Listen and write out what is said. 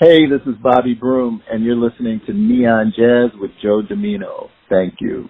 Hey, this is Bobby Broom, and you're listening to Neon Jazz with Joe Domino. Thank you.